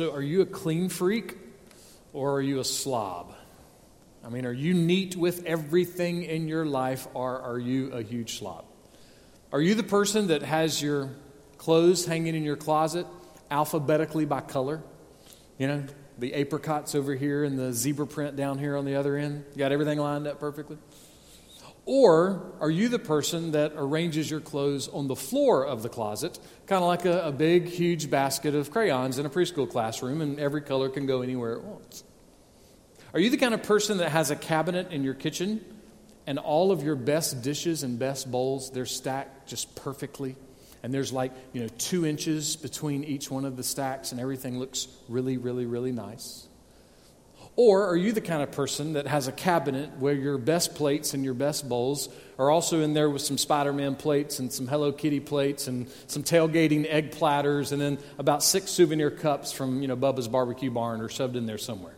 So, are you a clean freak or are you a slob? I mean, are you neat with everything in your life or are you a huge slob? Are you the person that has your clothes hanging in your closet alphabetically by color? You know, the apricots over here and the zebra print down here on the other end? You got everything lined up perfectly? Or are you the person that arranges your clothes on the floor of the closet, kind of like a, a, big, huge basket of crayons in a preschool classroom, and every color can go anywhere it wants? Are you the kind of person that has a cabinet in your kitchen and all of your best dishes and best bowls, they're stacked just perfectly? And there's like, you know, two inches between each one of the stacks, and everything looks really, really, really nice? Or are you the kind of person that has a cabinet where your best plates and your best bowls are also in there with some Spider Man plates and some Hello Kitty plates and some tailgating egg platters and then about six souvenir cups from, you know, Bubba's Barbecue Barn or shoved in there somewhere?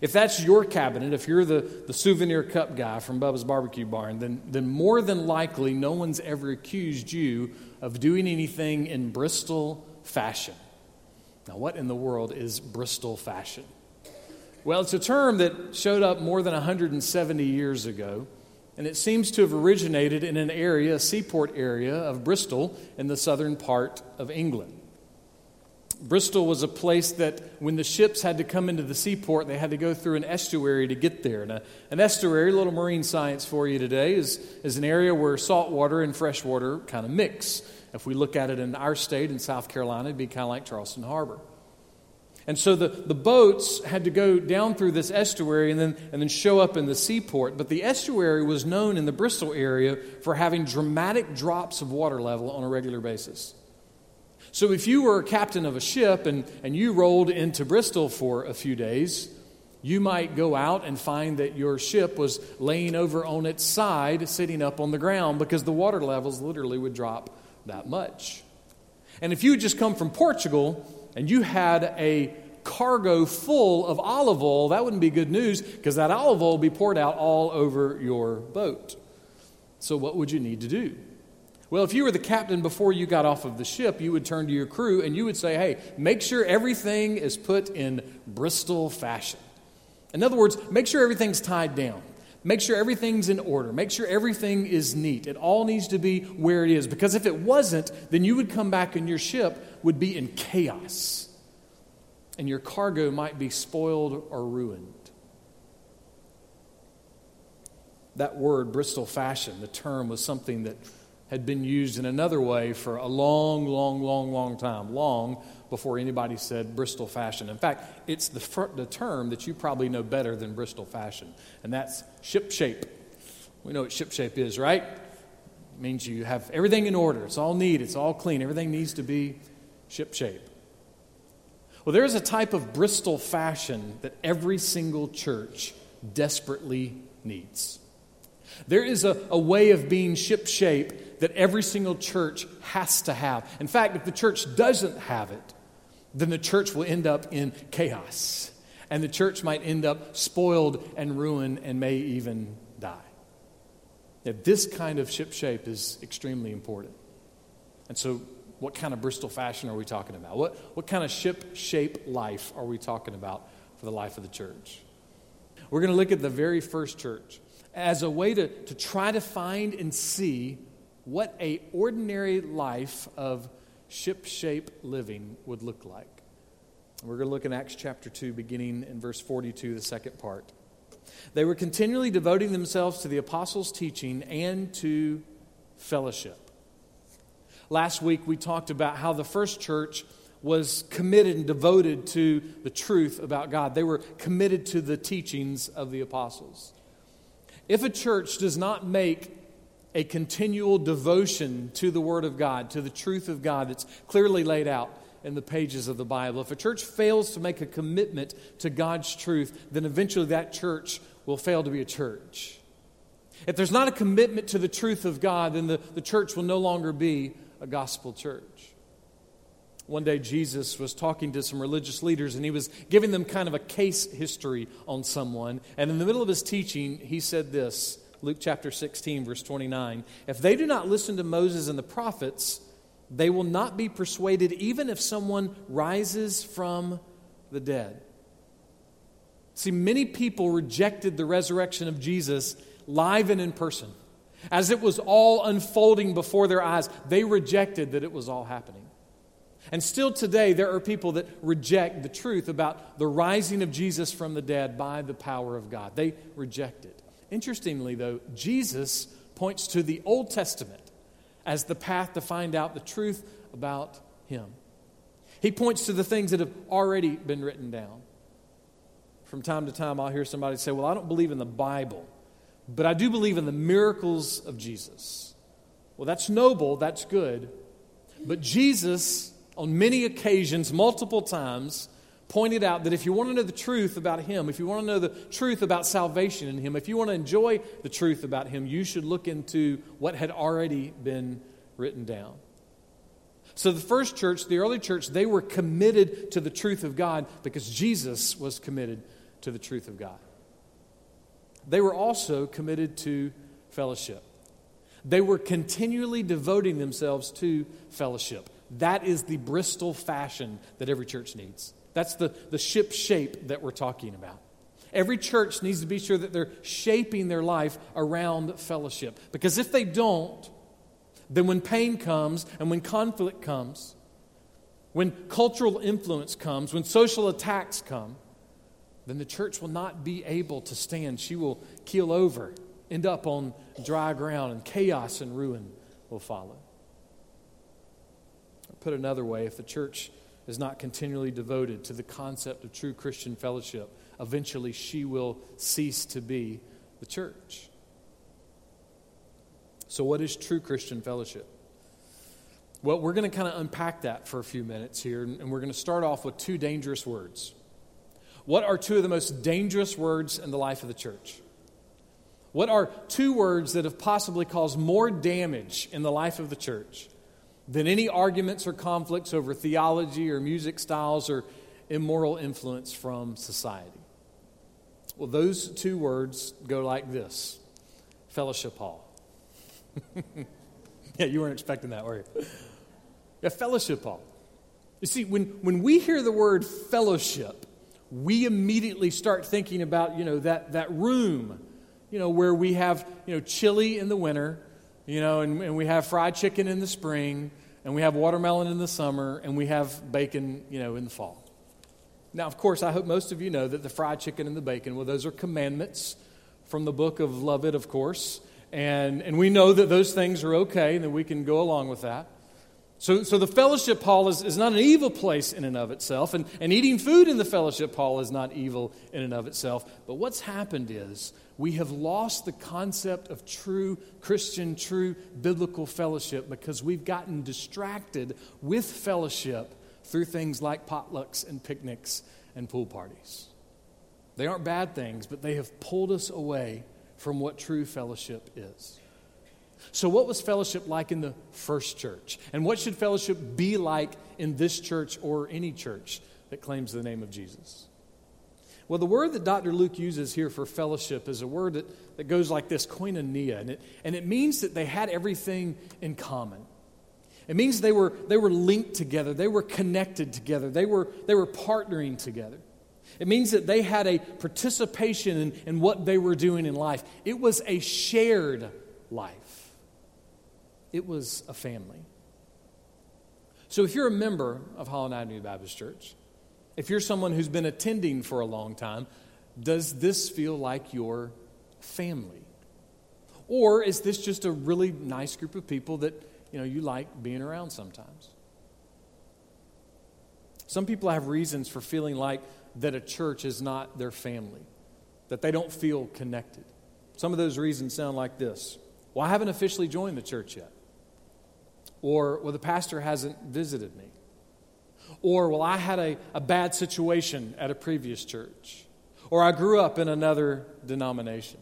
If that's your cabinet, if you're the, the souvenir cup guy from Bubba's Barbecue Barn, then, then more than likely no one's ever accused you of doing anything in Bristol fashion. Now, what in the world is Bristol fashion? Well, it's a term that showed up more than 170 years ago, and it seems to have originated in an area, a seaport area of Bristol in the southern part of England. Bristol was a place that when the ships had to come into the seaport, they had to go through an estuary to get there. And a, an estuary, a little marine science for you today, is, is an area where salt water and fresh water kind of mix. If we look at it in our state, in South Carolina, it'd be kind of like Charleston Harbor. And so the, the boats had to go down through this estuary and then, and then show up in the seaport. But the estuary was known in the Bristol area for having dramatic drops of water level on a regular basis. So if you were a captain of a ship and, and you rolled into Bristol for a few days, you might go out and find that your ship was laying over on its side, sitting up on the ground, because the water levels literally would drop that much. And if you had just come from Portugal and you had a cargo full of olive oil, that wouldn't be good news because that olive oil would be poured out all over your boat. So, what would you need to do? Well, if you were the captain before you got off of the ship, you would turn to your crew and you would say, hey, make sure everything is put in Bristol fashion. In other words, make sure everything's tied down. Make sure everything's in order. Make sure everything is neat. It all needs to be where it is. Because if it wasn't, then you would come back and your ship would be in chaos. And your cargo might be spoiled or ruined. That word, Bristol fashion, the term was something that had been used in another way for a long, long, long, long time, long before anybody said Bristol fashion. In fact, it's the, the term that you probably know better than Bristol fashion, and that's ship shape. We know what ship shape is, right? It means you have everything in order. It's all neat, it's all clean. Everything needs to be ship shape. Well, there is a type of Bristol fashion that every single church desperately needs. There is a, a way of being ship shape that every single church has to have. In fact, if the church doesn't have it, then the church will end up in chaos. And the church might end up spoiled and ruined and may even die. If this kind of ship shape is extremely important. And so, what kind of Bristol fashion are we talking about? What, what kind of ship shape life are we talking about for the life of the church? We're going to look at the very first church as a way to, to try to find and see what a ordinary life of ship shape living would look like. We're going to look in Acts chapter 2, beginning in verse 42, the second part. They were continually devoting themselves to the apostles' teaching and to fellowship. Last week, we talked about how the first church was committed and devoted to the truth about God. They were committed to the teachings of the apostles. If a church does not make a continual devotion to the Word of God, to the truth of God that's clearly laid out in the pages of the Bible, if a church fails to make a commitment to God's truth, then eventually that church will fail to be a church. If there's not a commitment to the truth of God, then the, the church will no longer be a gospel church. One day, Jesus was talking to some religious leaders and he was giving them kind of a case history on someone. And in the middle of his teaching, he said this Luke chapter 16, verse 29 If they do not listen to Moses and the prophets, they will not be persuaded even if someone rises from the dead. See, many people rejected the resurrection of Jesus live and in person. As it was all unfolding before their eyes, they rejected that it was all happening. And still today, there are people that reject the truth about the rising of Jesus from the dead by the power of God. They reject it. Interestingly, though, Jesus points to the Old Testament as the path to find out the truth about Him. He points to the things that have already been written down. From time to time, I'll hear somebody say, Well, I don't believe in the Bible, but I do believe in the miracles of Jesus. Well, that's noble, that's good. But Jesus, on many occasions, multiple times, pointed out that if you want to know the truth about Him, if you want to know the truth about salvation in Him, if you want to enjoy the truth about Him, you should look into what had already been written down. So, the first church, the early church, they were committed to the truth of God because Jesus was committed to the truth of God. They were also committed to fellowship. They were continually devoting themselves to fellowship. That is the Bristol fashion that every church needs. That's the, the ship shape that we're talking about. Every church needs to be sure that they're shaping their life around fellowship. Because if they don't, then when pain comes and when conflict comes, when cultural influence comes, when social attacks come, then the church will not be able to stand. She will keel over, end up on dry ground, and chaos and ruin will follow. Put another way, if the church is not continually devoted to the concept of true Christian fellowship, eventually she will cease to be the church. So, what is true Christian fellowship? Well, we're going to kind of unpack that for a few minutes here, and we're going to start off with two dangerous words. What are two of the most dangerous words in the life of the church? What are two words that have possibly caused more damage in the life of the church than any arguments or conflicts over theology or music styles or immoral influence from society. Well, those two words go like this fellowship hall. yeah, you weren't expecting that, were you? Yeah, fellowship hall. You see, when, when we hear the word fellowship, we immediately start thinking about, you know, that, that room, you know, where we have, you know, chili in the winter you know, and, and we have fried chicken in the spring, and we have watermelon in the summer, and we have bacon, you know, in the fall. Now, of course, I hope most of you know that the fried chicken and the bacon, well, those are commandments from the book of Lovett, of course. And, and we know that those things are okay and that we can go along with that. So, so the fellowship hall is, is not an evil place in and of itself, and, and eating food in the fellowship hall is not evil in and of itself. But what's happened is we have lost the concept of true Christian, true biblical fellowship because we've gotten distracted with fellowship through things like potlucks and picnics and pool parties. They aren't bad things, but they have pulled us away from what true fellowship is. So, what was fellowship like in the first church? And what should fellowship be like in this church or any church that claims the name of Jesus? Well, the word that Dr. Luke uses here for fellowship is a word that, that goes like this koinonia, and it, and it means that they had everything in common. It means they were, they were linked together, they were connected together, they were, they were partnering together. It means that they had a participation in, in what they were doing in life. It was a shared life, it was a family. So if you're a member of Holland Avenue Baptist Church, if you're someone who's been attending for a long time, does this feel like your family? Or is this just a really nice group of people that, you know, you like being around sometimes? Some people have reasons for feeling like that a church is not their family, that they don't feel connected. Some of those reasons sound like this Well, I haven't officially joined the church yet. Or, well, the pastor hasn't visited me. Or, well, I had a, a bad situation at a previous church. Or I grew up in another denomination.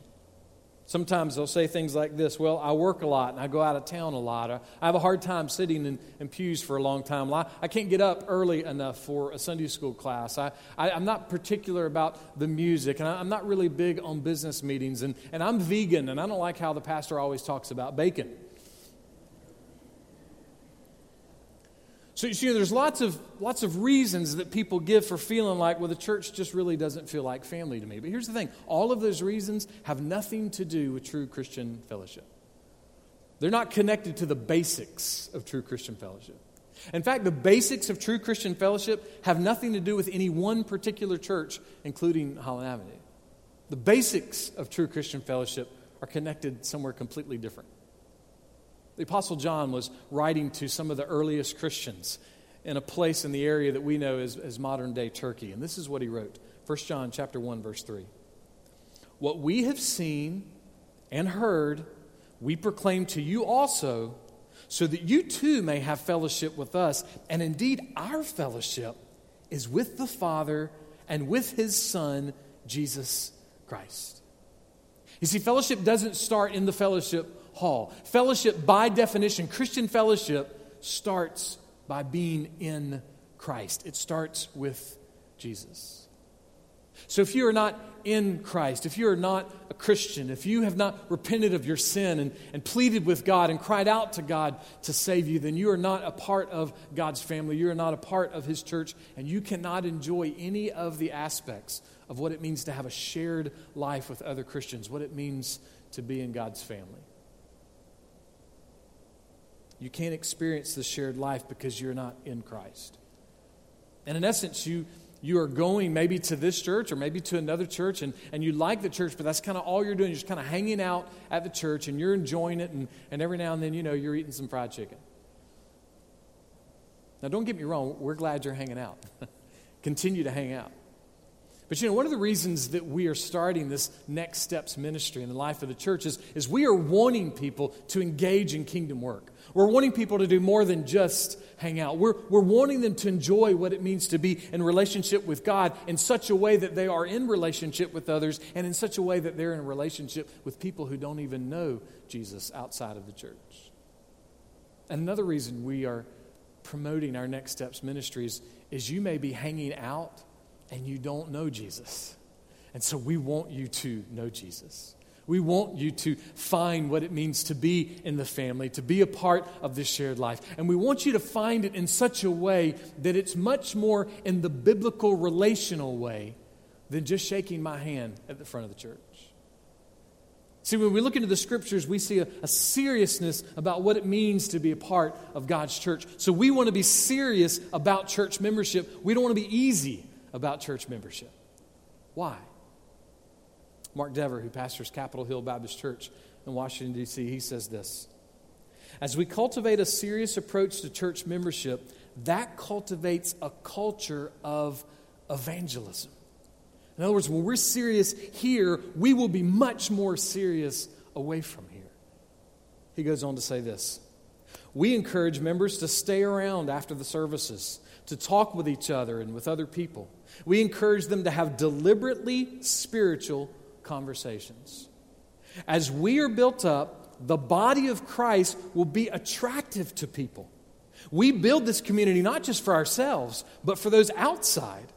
Sometimes they'll say things like this Well, I work a lot and I go out of town a lot. I have a hard time sitting in, in pews for a long time. I I can't get up early enough for a Sunday school class. I, I, am not particular about the music, and I, I'm not really big on business meetings. And, and I'm vegan, and I don't like how the pastor always talks about bacon. So you see, there's lots of, lots of reasons that people give for feeling like, well, the church just really doesn't feel like family to me. But here's the thing all of those reasons have nothing to do with true Christian fellowship. They're not connected to the basics of true Christian fellowship. In fact, the basics of true Christian fellowship have nothing to do with any one particular church, including Holland Avenue. The basics of true Christian fellowship are connected somewhere completely different. The Apostle John was writing to some of the earliest Christians in a place in the area that we know as, as modern day Turkey. And this is what he wrote 1 John chapter 1, verse 3. What we have seen and heard, we proclaim to you also, so that you too may have fellowship with us. And indeed, our fellowship is with the Father and with his Son, Jesus Christ. You see, fellowship doesn't start in the fellowship hall. Fellowship, by definition, Christian fellowship starts by being in Christ, it starts with Jesus. So if you are not in Christ, if you are not a Christian, if you have not repented of your sin and, and pleaded with God and cried out to God to save you, then you are not a part of God's family. You are not a part of His church, and you cannot enjoy any of the aspects of what it means to have a shared life with other Christians, what it means to be in God's family. You can't experience the shared life because you're not in Christ. And in essence, you, you are going maybe to this church or maybe to another church and, and you like the church, but that's kind of all you're doing. You're just kind of hanging out at the church and you're enjoying it, and, and every now and then, you know, you're eating some fried chicken. Now, don't get me wrong, we're glad you're hanging out. Continue to hang out. But you know, one of the reasons that we are starting this Next Steps ministry in the life of the church is, is we are wanting people to engage in kingdom work. We're wanting people to do more than just hang out. We're, we're wanting them to enjoy what it means to be in relationship with God in such a way that they are in relationship with others and in such a way that they're in relationship with people who don't even know Jesus outside of the church. And another reason we are promoting our Next Steps ministries is you may be hanging out and you don't know Jesus. And so we want you to know Jesus. We want you to find what it means to be in the family, to be a part of this shared life. And we want you to find it in such a way that it's much more in the biblical relational way than just shaking my hand at the front of the church. See, when we look into the scriptures, we see a, a, seriousness about what it means to be a part of God's church. So we want to be serious about church membership. We don't want to be easy about church membership. Why? Mark Dever, who pastors Capitol Hill Baptist Church in Washington, D.C., he says this As we cultivate a serious approach to church membership, that cultivates a culture of evangelism. In other words, when we're serious here, we will be much more serious away from here. He goes on to say this We encourage members to stay around after the services, to talk with each other and with other people. We encourage them to have deliberately spiritual conversations. As we are built up, the body of Christ will be attractive to people. We build this community not just for ourselves, but for those outside.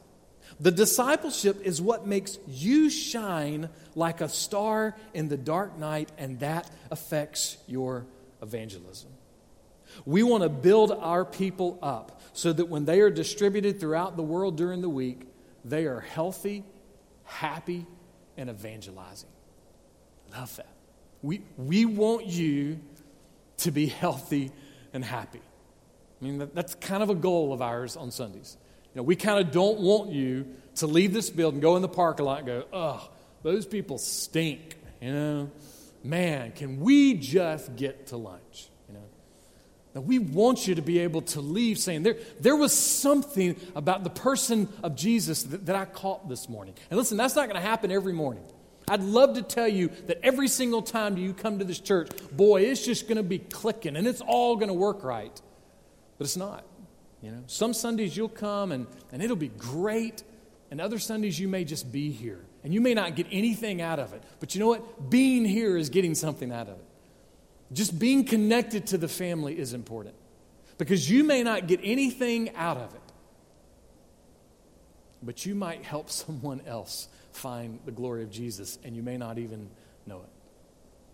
The discipleship is what makes you shine like a star in the dark night, and that affects your evangelism. We want to build our people up so that when they are distributed throughout the world during the week, they are healthy, happy, and evangelizing. Love that. We, we want you to be healthy and happy. I mean, that, that's kind of a goal of ours on Sundays. You know, we kind of don't want you to leave this building, go in the parking lot, and go, oh, those people stink. You know, man, can we just get to lunch? Now, we want you to be able to leave saying, there, there was something about the person of Jesus that, that I caught this morning. And listen, that's not going to happen every morning. I'd love to tell you that every single time you come to this church, boy, it's just going to be clicking and it's all going to work right. But it's not. You know, some Sundays you'll come and, and it'll be great, and other Sundays you may just be here. And you may not get anything out of it. But you know what? Being here is getting something out of it. Just being connected to the family is important because you may not get anything out of it, but you might help someone else find the glory of Jesus and you may not even know it.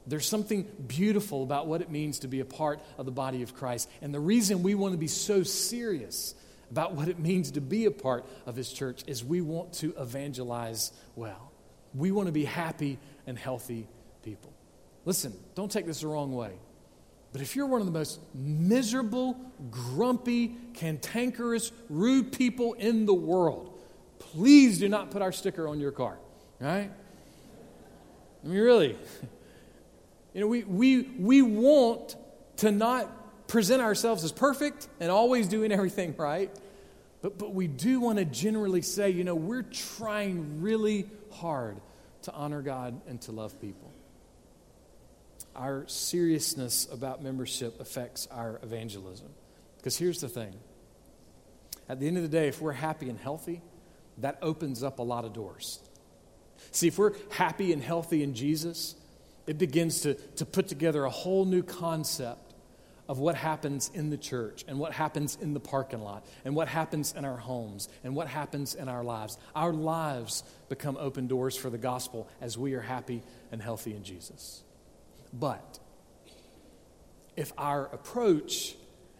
There's something beautiful about what it means to be a part of the body of Christ. And the reason we want to be so serious about what it means to be a part of His church is we want to evangelize well. We want to be happy and healthy people. Listen, don't take this the wrong way. But if you're one of the most miserable, grumpy, cantankerous, rude people in the world, please do not put our sticker on your car, right? I mean, really. You know, we, we, we want to not present ourselves as perfect and always doing everything right, but, but we do want to generally say, you know, we're trying really hard to honor God and to love people. Our seriousness about membership affects our evangelism. Because here's the thing at the end of the day, if we're happy and healthy, that opens up a lot of doors. See, if we're happy and healthy in Jesus, it begins to, to put together a whole new concept of what happens in the church and what happens in the parking lot and what happens in our homes and what happens in our lives. Our lives become open doors for the gospel as we are happy and healthy in Jesus. But if our approach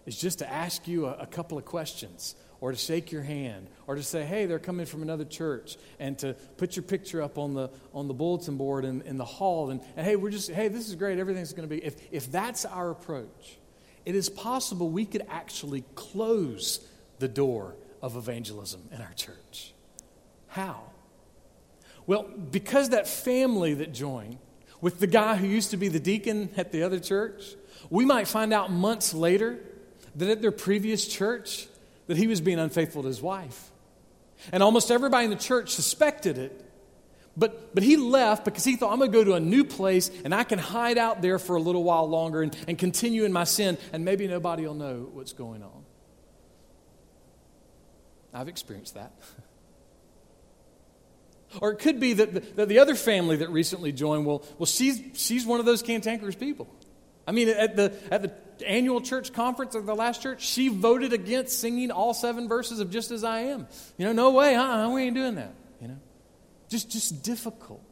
is just to ask you a, a couple of questions or to shake your hand, or to say, hey, they're coming from another church, and to put your picture up on the, on the bulletin board in, in the hall, and, and hey, we're just, hey, this is great, everything's going to be. If, if that's our approach, it is possible we could actually close the door of evangelism in our church. How? Well, because that family that joined with the guy who used to be the deacon at the other church, we might find out months later that at their previous church, that he was being unfaithful to his wife. And almost everybody in the church suspected it. But, but he left because he thought, I'm going to go to a new place and I can hide out there for a little while longer and, and continue in my sin, and maybe nobody will know what's going on. I've experienced that. or it could be that the, that the other family that recently joined, well, well she's, she's one of those cantankerous people. I mean, at the, at the annual church conference of the last church, she voted against singing all seven verses of Just As I Am. You know, no way, uh-uh, we ain't doing that, you know. Just, just difficult.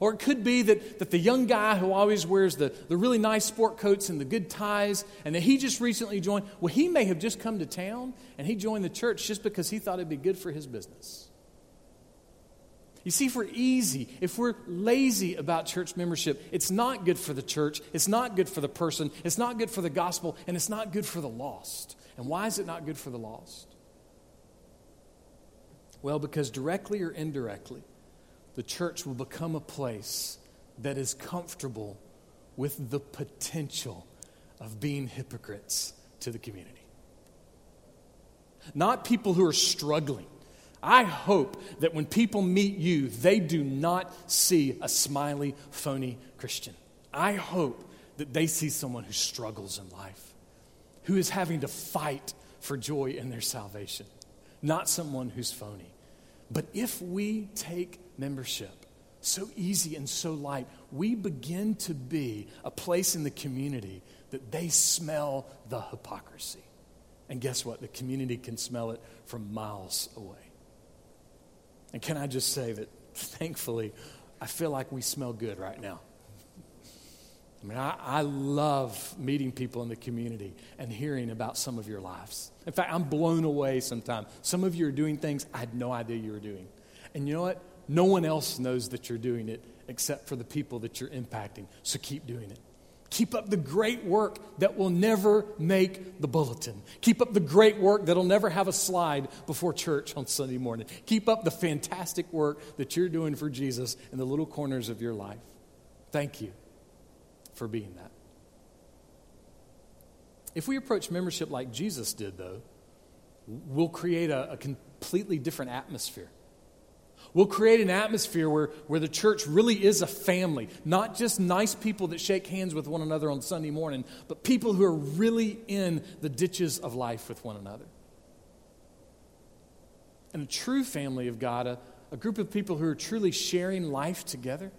Or it could be that, that the young guy who always wears the, the really nice sport coats and the good ties, and that he just recently joined, well, he may have just come to town and he joined the church just because he thought it'd be good for his business. You see, if we're easy, if we're lazy about church membership, it's not good for the church, it's not good for the person, it's not good for the gospel, and it's not good for the lost. And why is it not good for the lost? Well, because directly or indirectly, the church will become a place that is comfortable with the potential of being hypocrites to the community. Not people who are struggling I hope that when people meet you, they do not see a smiley, phony Christian. I hope that they see someone who struggles in life, who is having to fight for joy in their salvation, not someone who's phony. But if we take membership so easy and so light, we begin to be a place in the community that they smell the hypocrisy. And guess what? The community can smell it from miles away. And can I just say that thankfully, I feel like we smell good right now. I mean, I, I, love meeting people in the community and hearing about some of your lives. In fact, I'm blown away sometimes. Some of you are doing things I had no idea you were doing. And you know what? No one else knows that you're doing it except for the people that you're impacting. So keep doing it. Keep up the great work that will never make the bulletin. Keep up the great work that'll never have a slide before church on Sunday morning. Keep up the fantastic work that you're doing for Jesus in the little corners of your life. Thank you for being that. If we approach membership like Jesus did, though, we'll create a, a completely different atmosphere. We'll create an atmosphere where, where the church really is a family, not just nice people that shake hands with one another on Sunday morning, but people who are really in the ditches of life with one another. And a true family of God, a, a group of people who are truly sharing life together,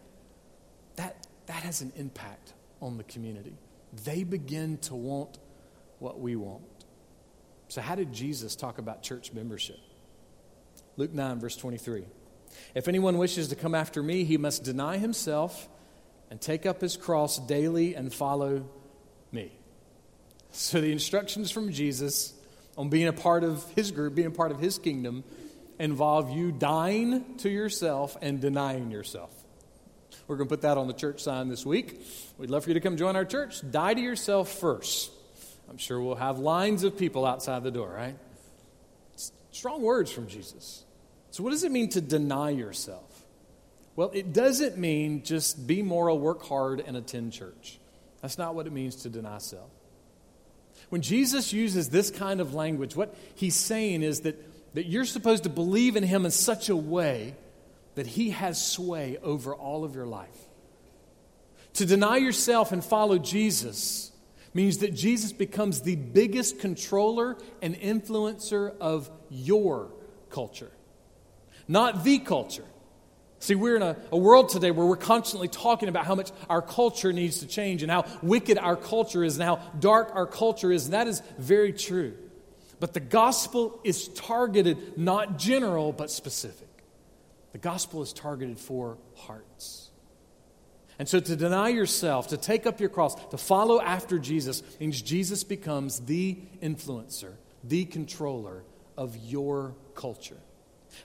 that, that has an impact on the community. They begin to want what we want. So, how did Jesus talk about church membership? Luke 9, verse 23. If anyone wishes to come after me, he must deny himself and take up his cross daily and follow me. So the instructions from Jesus on being a part of his group, being a part of his kingdom, involve you dying to yourself and denying yourself. We're going to put that on the church sign this week. We'd love for you to come join our church. Die to yourself first. I'm sure we'll have lines of people outside the door, right? Strong words from Jesus. So, what does it mean to deny yourself? Well, it doesn't mean just be moral, work hard, and attend church. That's not what it means to deny self. When Jesus uses this kind of language, what he's saying is that, that you're supposed to believe in him in such a way that he has sway over all of your life. To deny yourself and follow Jesus means that Jesus becomes the biggest controller and influencer of your culture, not the culture. See, we're in a, a, world today where we're constantly talking about how much our culture needs to change and how wicked our culture is and how dark our culture is, and that is very true. But the gospel is targeted, not general, but specific. The gospel is targeted for hearts. And so to deny yourself, to take up your cross, to follow after Jesus, means Jesus becomes the influencer, the controller of your culture.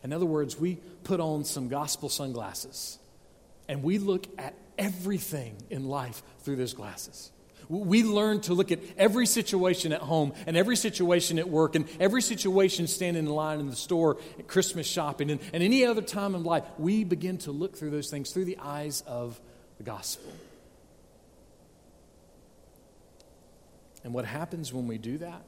In other words, we put on some gospel sunglasses and we look at everything in life through those glasses. We learn to look at every situation at home and every situation at work and every situation standing in line in the store at Christmas shopping and, and any other time in life. We begin to look through those things through the eyes of the gospel. And what happens when we do that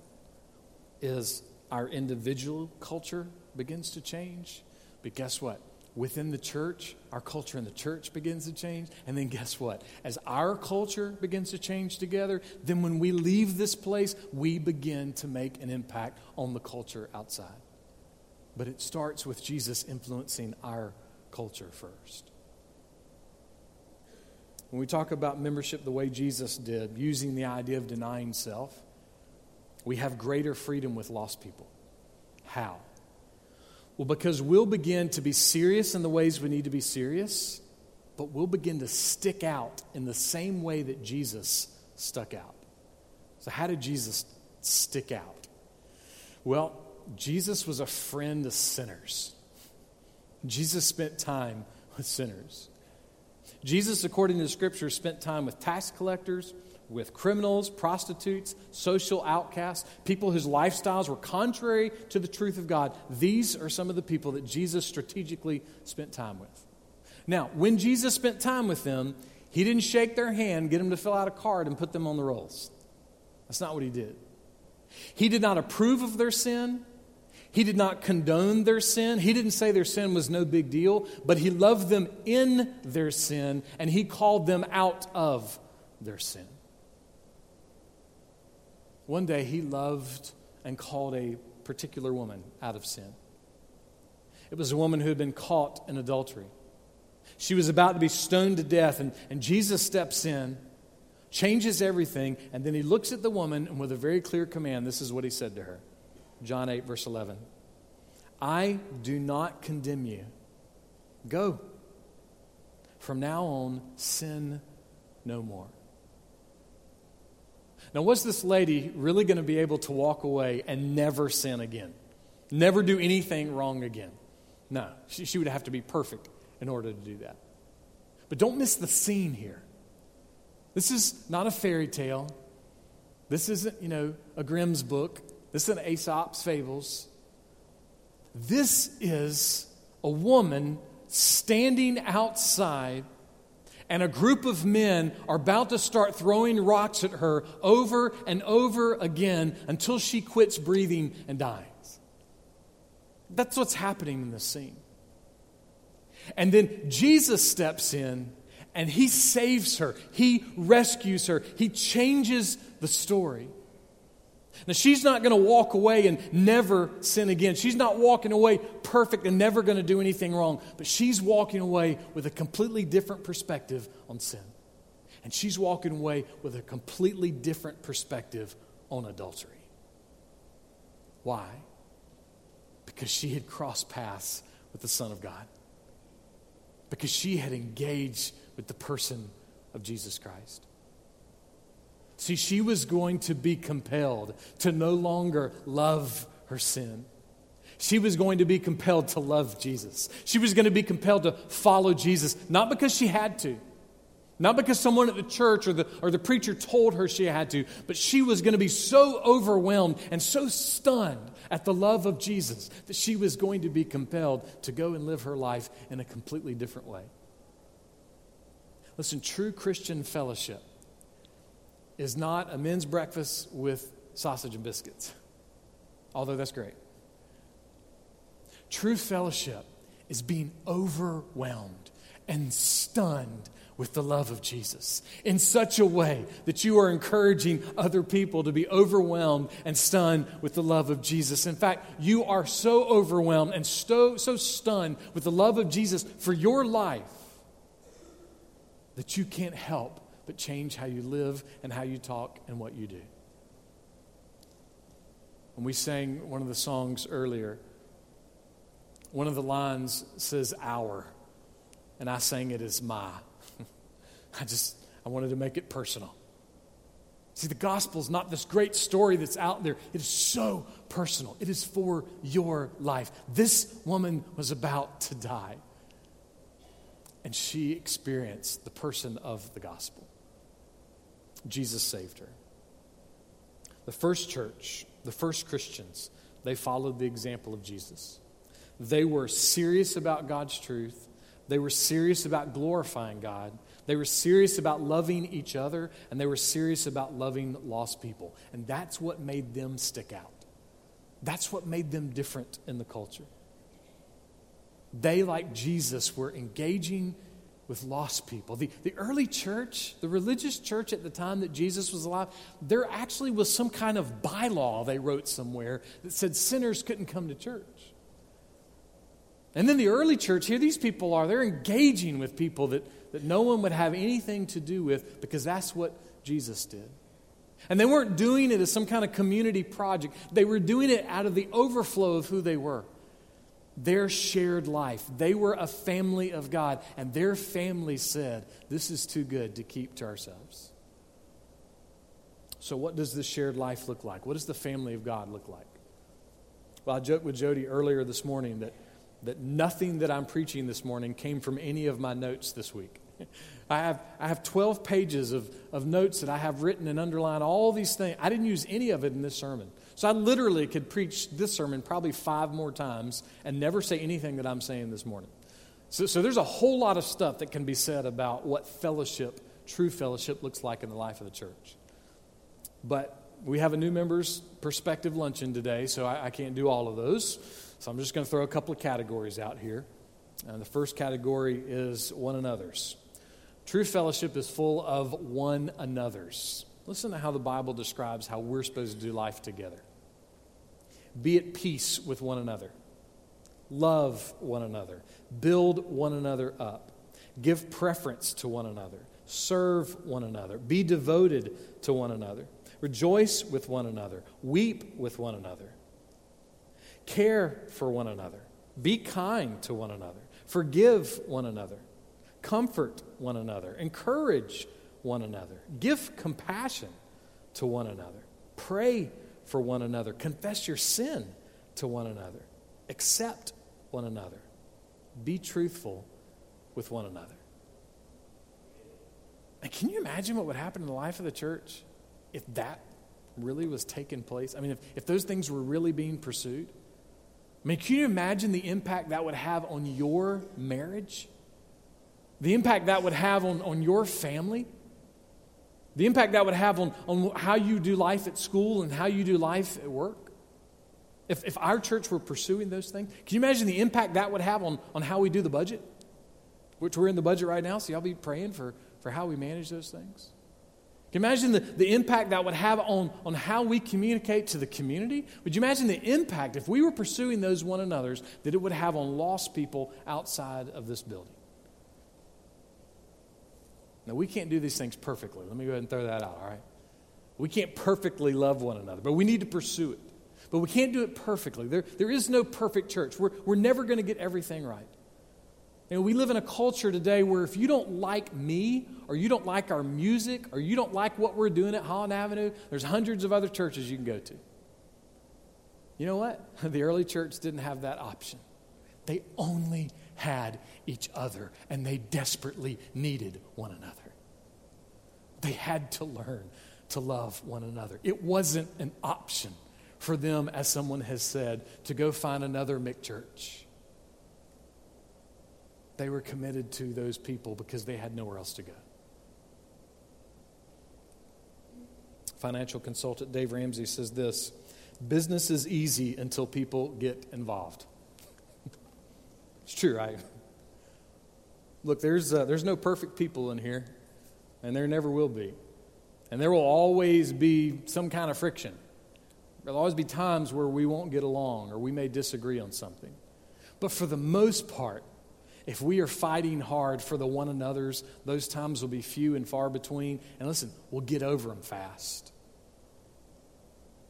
is our individual culture begins to change. But guess what? Within the church, our culture in the church begins to change. And then guess what? As our culture begins to change together, then when we leave this place, we begin to make an impact on the culture outside. But it starts with Jesus influencing our culture first. When we talk about membership the way Jesus did, using the idea of denying self, we have greater freedom with lost people. How? Well, because we'll begin to be serious in the ways we need to be serious, but we'll begin to stick out in the same way that Jesus stuck out. So, how did Jesus stick out? Well, Jesus was a friend to sinners. Jesus spent time with sinners. Jesus, according to the scripture, spent time with tax collectors, with criminals, prostitutes, social outcasts, people whose lifestyles were contrary to the truth of God. These are some of the people that Jesus strategically spent time with. Now, when Jesus spent time with them, he didn't shake their hand, get them to fill out a card, and put them on the rolls. That's not what he did. He did not approve of their sin. He did not condone their sin. He didn't say their sin was no big deal, but he loved them in their sin and he called them out of their sin. One day he loved and called a particular woman out of sin. It was a woman who had been caught in adultery. She was about to be stoned to death, and, and Jesus steps in, changes everything, and then he looks at the woman, and with a very clear command, this is what he said to her John 8, verse 11 I do not condemn you. Go. From now on, sin no more. Now, was this lady really going to be able to walk away and never sin again? Never do anything wrong again? No, she, she would have to be perfect in order to do that. But don't miss the scene here. This is not a fairy tale. This isn't, you know, a Grimm's book. This isn't Aesop's fables. This is a woman standing outside and a group of men are about to start throwing rocks at her over and over again until she quits breathing and dies. That's what's happening in this scene. And then Jesus steps in and he saves her, he rescues her, he changes the story. Now, she's not going to walk away and never sin again. She's not walking away perfect and never going to do anything wrong, but she's walking away with a completely different perspective on sin. And she's walking away with a completely different perspective on adultery. Why? Because she had crossed paths with the Son of God, because she had engaged with the person of Jesus Christ. See, she was going to be compelled to no longer love her sin. She was going to be compelled to love Jesus. She was going to be compelled to follow Jesus, not because she had to, not because someone at the church or the, or the preacher told her she had to, but she was going to be so overwhelmed and so stunned at the love of Jesus that she was going to be compelled to go and live her life in a completely different way. Listen, true Christian fellowship is not a men's breakfast with sausage and biscuits, although that's great. True fellowship is being overwhelmed and stunned with the love of Jesus in such a way that you are encouraging other people to be overwhelmed and stunned with the love of Jesus. In fact, you are so overwhelmed and so, so stunned with the love of Jesus for your life that you can't help but change how you live and how you talk and what you do. When we sang one of the songs earlier, one of the lines says our, and I sang it as my. I just, I wanted to make it personal. See, the gospel is not this great story that's out there. It is so personal. It is for your life. This woman was about to die, and she experienced the person of the gospel. Jesus saved her. The first church, the first Christians, they followed the example of Jesus. They were serious about God's truth. They were serious about glorifying God. They were serious about loving each other, and they were serious about loving lost people. And that's what made them stick out. That's what made them different in the culture. They, like Jesus, were engaging with lost people. The, the early church, the religious church at the time that Jesus was alive, there actually was some kind of bylaw they wrote somewhere that said sinners couldn't come to church. And then the early church, here these people are, they're engaging with people that that no one would have anything to do with because that's what Jesus did. And they weren't doing it as some kind of community project, they were doing it out of the overflow of who they were. Their shared life. They were a family of God, and their family said, This is too good to keep to ourselves. So, what does this shared life look like? What does the family of God look like? Well, I joked with Jody earlier this morning that that nothing that I'm preaching this morning came from any of my notes this week. I have, I have 12 pages of, of notes that I have written and underlined all these things. I didn't use any of it in this sermon. So I literally could preach this sermon probably five more times and never say anything that I'm saying this morning. So, so there's a whole lot of stuff that can be said about what fellowship, true fellowship, looks like in the life of the church. But we have a new members' perspective luncheon today, so I, I can't do all of those. So I'm just going to throw a couple of categories out here. And the first category is one another's. True fellowship is full of one another's. Listen to how the Bible describes how we're supposed to do life together. Be at peace with one another. Love one another. Build one another up. Give preference to one another. Serve one another. Be devoted to one another. Rejoice with one another. Weep with one another. Care for one another. Be kind to one another. Forgive one another. Comfort one another. Encourage one another. Give compassion to one another. Pray for one another. Confess your sin to one another. Accept one another. Be truthful with one another. And can you imagine what would happen in the life of the church if that really was taking place? I mean, if, if those things were really being pursued? I mean, can you imagine the impact that would have on your marriage? The impact that would have on, on your family? The impact that would have on, on how you do life at school and how you do life at work? If, if our church were pursuing those things, can you imagine the impact that would have on, on how we do the budget? Which we're in the budget right now, so y'all be praying for, for how we manage those things. Can you imagine the, the impact that would have on, on how we communicate to the community? Would you imagine the impact, if we were pursuing those one another's, that it would have on lost people outside of this building? Now, we can't do these things perfectly. Let me go ahead and throw that out, all right? We can't perfectly love one another, but we need to pursue it. But we can't do it perfectly. There, there is no perfect church. We're, we're never going to get everything right. And we live in a culture today where if you don't like me, or you don't like our music, or you don't like what we're doing at Holland Avenue, there's hundreds of other churches you can go to. You know what? The early church didn't have that option. They only had each other, and they desperately needed one another. They had to learn to love one another. It wasn't an option for them, as someone has said, to go find another McChurch. They were committed to those people because they had nowhere else to go. Financial consultant Dave Ramsey says this business is easy until people get involved. it's true, right? Look, there's, uh, there's no perfect people in here, and there never will be. And there will always be some kind of friction. There'll always be times where we won't get along or we may disagree on something. But for the most part, if we are fighting hard for the one another's, those times will be few and far between. And listen, we'll get over them fast.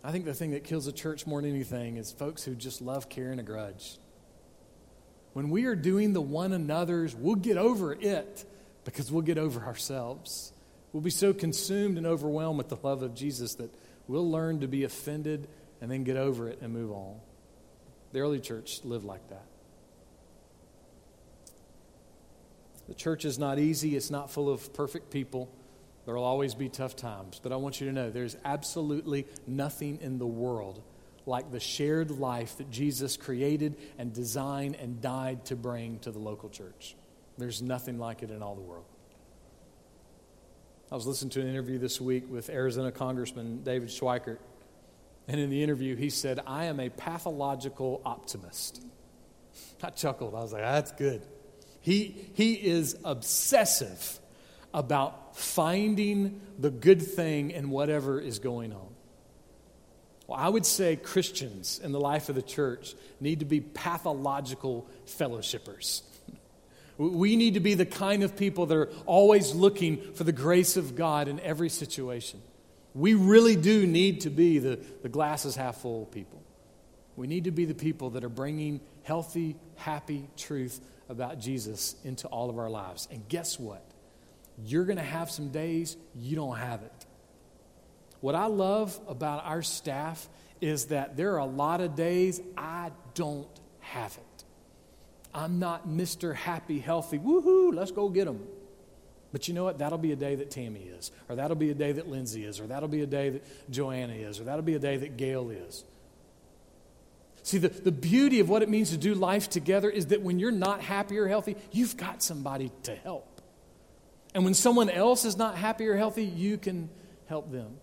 I think the thing that kills a church more than anything is folks who just love carrying a grudge. When we are doing the one another's, we'll get over it because we'll get over ourselves. We'll be so consumed and overwhelmed with the love of Jesus that we'll learn to be offended and then get over it and move on. The early church lived like that. The church is not easy, it's not full of perfect people. There will always be tough times. But I want you to know there's absolutely nothing in the world like the shared life that Jesus created and designed and died to bring to the local church. There's nothing like it in all the world. I was listening to an interview this week with Arizona Congressman David Schweikert. And in the interview, he said, I am a pathological optimist. I chuckled. I was like, that's good. He, he is obsessive about finding the good thing in whatever is going on. Well, I would say Christians in the life of the church need to be pathological fellowshippers. We need to be the kind of people that are always looking for the grace of God in every situation. We really do need to be the, the glasses half full people. We need to be the people that are bringing healthy, happy truth about Jesus into all of our lives. And guess what? You're going to have some days you don't have it. What I love about our staff is that there are a lot of days I don't have it. I'm not Mr. Happy, Healthy, woohoo, let's go get them. But you know what? That'll be a day that Tammy is, or that'll be a day that Lindsay is, or that'll be a day that Joanna is, or that'll be a day that Gail is. See, the, the beauty of what it means to do life together is that when you're not happy or healthy, you've got somebody to help. And when someone else is not happy or healthy, you can help them.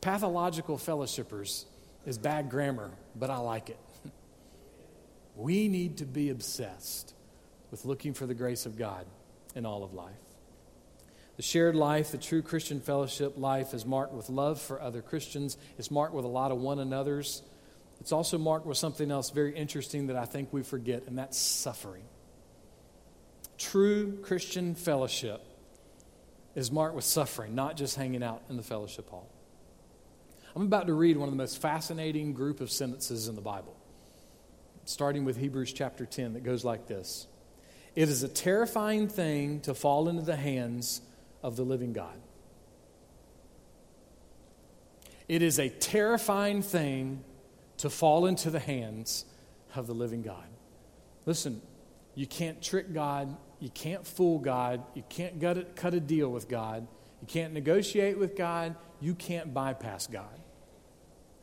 Pathological fellowshippers is bad grammar, but I like it. We need to be obsessed with looking for the grace of God in all of life. The shared life, the true Christian fellowship life, is marked with love for other Christians. It's marked with a lot of one another's. It's also marked with something else very interesting that I think we forget, and that's suffering. True Christian fellowship is marked with suffering, not just hanging out in the fellowship hall. I'm about to read one of the most fascinating group of sentences in the Bible starting with Hebrews chapter 10, that goes like this It is a terrifying thing to fall into the hands of the living God. It is a terrifying thing to fall into the hands of the living God. Listen, you can't trick God. You can't fool God. You can't cut a deal with God. You can't negotiate with God. You can't bypass God.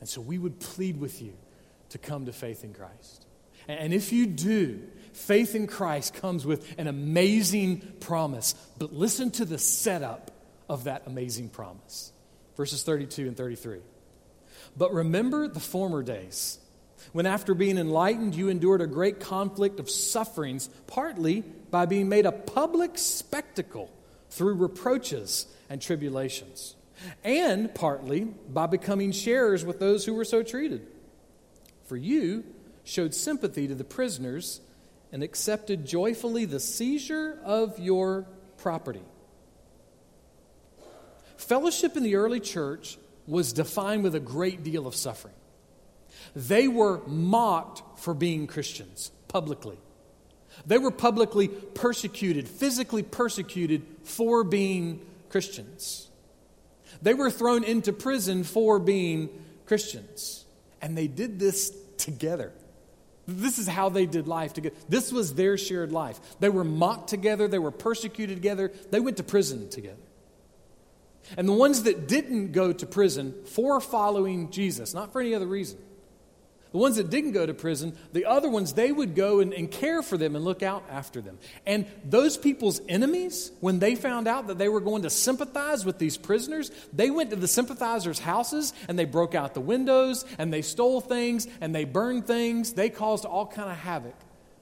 And so we would plead with you to come to faith in Christ. And if you do, faith in Christ comes with an amazing promise. But listen to the setup of that amazing promise. Verses 32 and 33. But remember the former days, when after being enlightened, you endured a great conflict of sufferings, partly by being made a public spectacle through reproaches and tribulations, and partly by becoming sharers with those who were so treated. For you, showed sympathy to the prisoners, and accepted joyfully the seizure of your property. Fellowship in the early church was defined with a great deal of suffering. They were mocked for being Christians publicly. They were publicly persecuted, physically persecuted for being Christians. They were thrown into prison for being Christians. And they did this together. This is how they did life together. This was their shared life. They were mocked together, they were persecuted together, they went to prison together. And the ones that didn't go to prison for following Jesus, not for any other reason, the ones that didn't go to prison, the other ones, they would go and, and, care for them and look out after them. And those people's enemies, when they found out that they were going to sympathize with these prisoners, they went to the sympathizers' houses and they broke out the windows and they stole things and they burned things. They caused all kind of havoc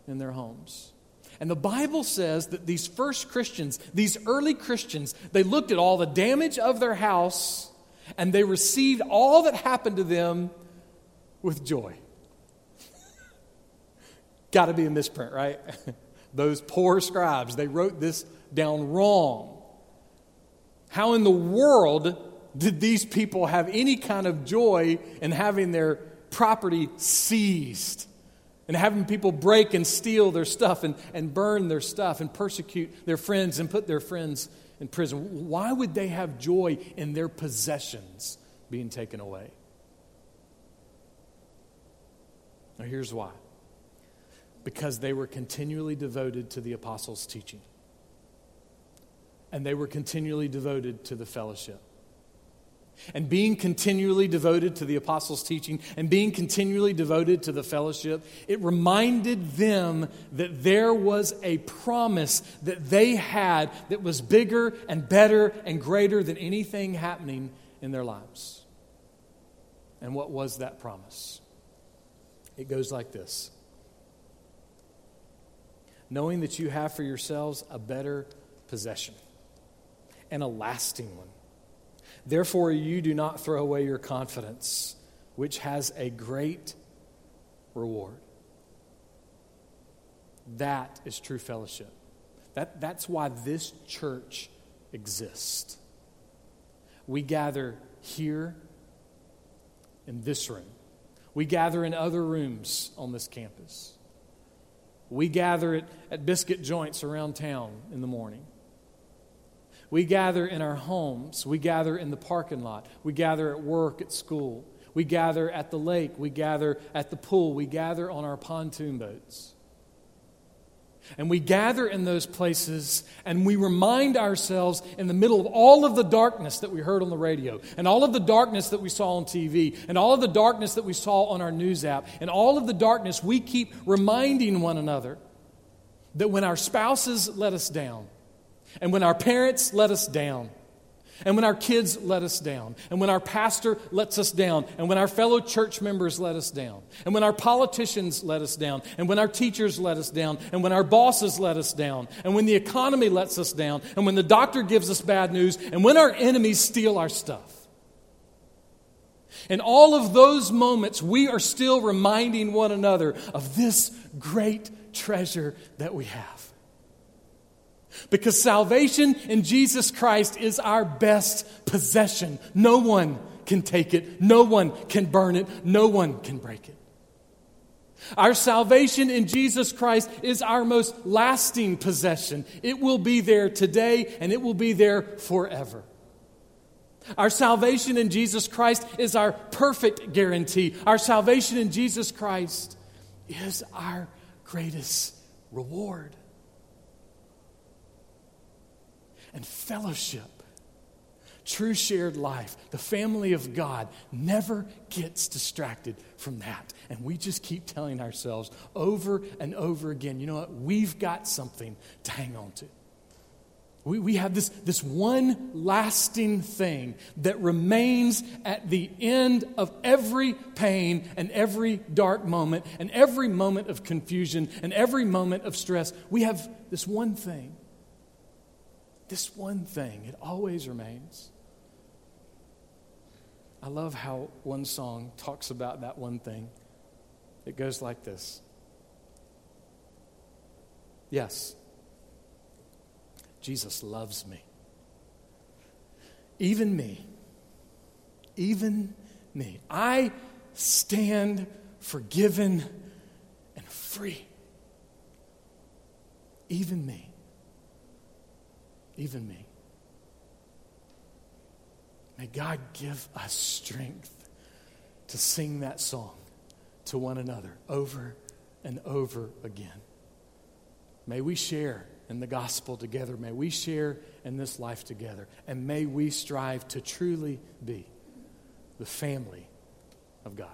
in their homes. And the Bible says that these first Christians, these early Christians, they looked at all the damage of their house and they received all that happened to them with joy. Got to be a misprint, right? Those poor scribes, they wrote this down wrong. How in the world did these people have any kind of joy in having their property seized? And having people break and steal their stuff and, and burn their stuff and persecute their friends and put their friends in prison. Why would they have joy in their possessions being taken away? Now, here's why because they were continually devoted to the apostles' teaching. And they were continually devoted to the fellowship. And being continually devoted to the apostles' teaching and being continually devoted to the fellowship, it reminded them that there was a promise that they had that was bigger and better and greater than anything happening in their lives. And what was that promise? It goes like this knowing that you have for yourselves a better possession and a lasting one. Therefore, you do not throw away your confidence, which has a great reward. That is true fellowship. That, that's why this church exists. We gather here in this room, we gather in other rooms on this campus. We gather at, at biscuit joints around town in the morning. We gather in our homes. We gather in the parking lot. We gather at work, at school. We gather at the lake. We gather at the pool. We gather on our pontoon boats. And we gather in those places and we remind ourselves in the middle of all of the darkness that we heard on the radio, and all of the darkness that we saw on TV, and all of the darkness that we saw on our news app, and all of the darkness, we keep reminding one another that when our spouses let us down, and when our parents let us down, and when our kids let us down, and when our pastor lets us down, and when our fellow church members let us down, and when our politicians let us down, and when our teachers let us down, and when our bosses let us down, and when the economy lets us down, and when the doctor gives us bad news, and when our enemies steal our stuff. In all of those moments, we are still reminding one another of this great treasure that we have. Because salvation in Jesus Christ is our best possession. No one can take it, no one can burn it, no one can break it. Our salvation in Jesus Christ is our most lasting possession. It will be there today and it will be there forever. Our salvation in Jesus Christ is our perfect guarantee. Our salvation in Jesus Christ is our greatest reward. And fellowship. True shared life, the family of God, never gets distracted from that. And we just keep telling ourselves over and over again you know what? We've got something to hang on to. We, we have this, this one lasting thing that remains at the end of every pain and every dark moment and every moment of confusion and every moment of stress. We have this one thing this one thing, it always remains. I love how one song talks about that one thing. It goes like this Yes, Jesus loves me. Even me. Even me. I stand forgiven and free. even me. Even me. May God give us strength to sing that song to one another over and over again. May we share in the gospel together. May we share in this life together. And may we strive to truly be the family of God.